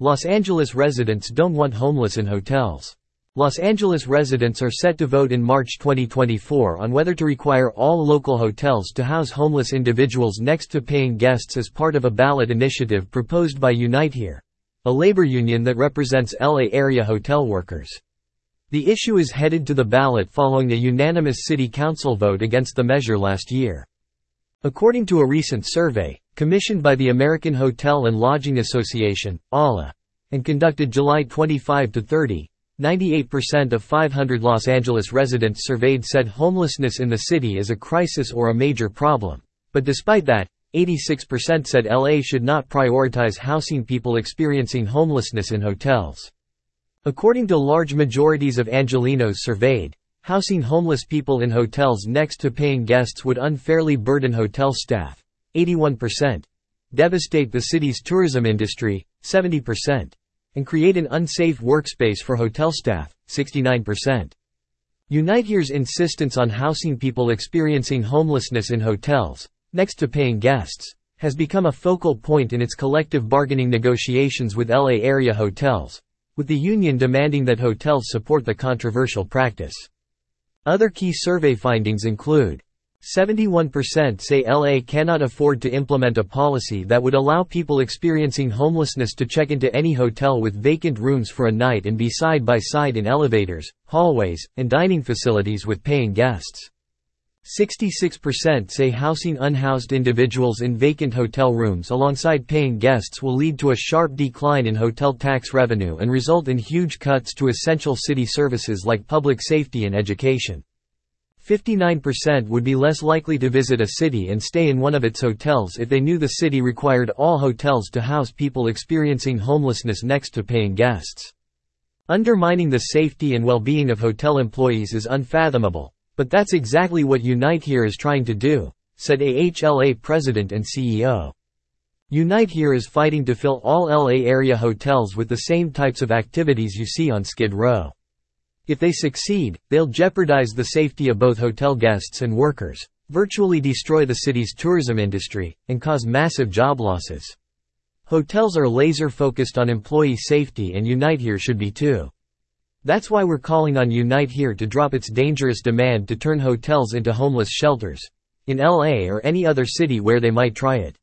Los Angeles residents don't want homeless in hotels. Los Angeles residents are set to vote in March 2024 on whether to require all local hotels to house homeless individuals next to paying guests as part of a ballot initiative proposed by Unite Here, a labor union that represents LA area hotel workers. The issue is headed to the ballot following a unanimous city council vote against the measure last year. According to a recent survey, commissioned by the American Hotel and Lodging Association, AHLA, and conducted July 25 to 30, 98% of 500 Los Angeles residents surveyed said homelessness in the city is a crisis or a major problem. But despite that, 86% said LA should not prioritize housing people experiencing homelessness in hotels. According to large majorities of Angelenos surveyed, Housing homeless people in hotels next to paying guests would unfairly burden hotel staff, 81%, devastate the city's tourism industry, 70%, and create an unsafe workspace for hotel staff, 69%. Unite Here's insistence on housing people experiencing homelessness in hotels, next to paying guests, has become a focal point in its collective bargaining negotiations with LA area hotels, with the union demanding that hotels support the controversial practice. Other key survey findings include 71% say LA cannot afford to implement a policy that would allow people experiencing homelessness to check into any hotel with vacant rooms for a night and be side by side in elevators, hallways, and dining facilities with paying guests. 66% say housing unhoused individuals in vacant hotel rooms alongside paying guests will lead to a sharp decline in hotel tax revenue and result in huge cuts to essential city services like public safety and education. 59% would be less likely to visit a city and stay in one of its hotels if they knew the city required all hotels to house people experiencing homelessness next to paying guests. Undermining the safety and well-being of hotel employees is unfathomable, but that's exactly what Unite Here is trying to do, said AHLA President and CEO. Unite Here is fighting to fill all LA area hotels with the same types of activities you see on Skid Row. If they succeed, they'll jeopardize the safety of both hotel guests and workers, virtually destroy the city's tourism industry, and cause massive job losses. Hotels are laser focused on employee safety and Unite Here should be too. That's why we're calling on Unite Here to drop its dangerous demand to turn hotels into homeless shelters. In LA or any other city where they might try it.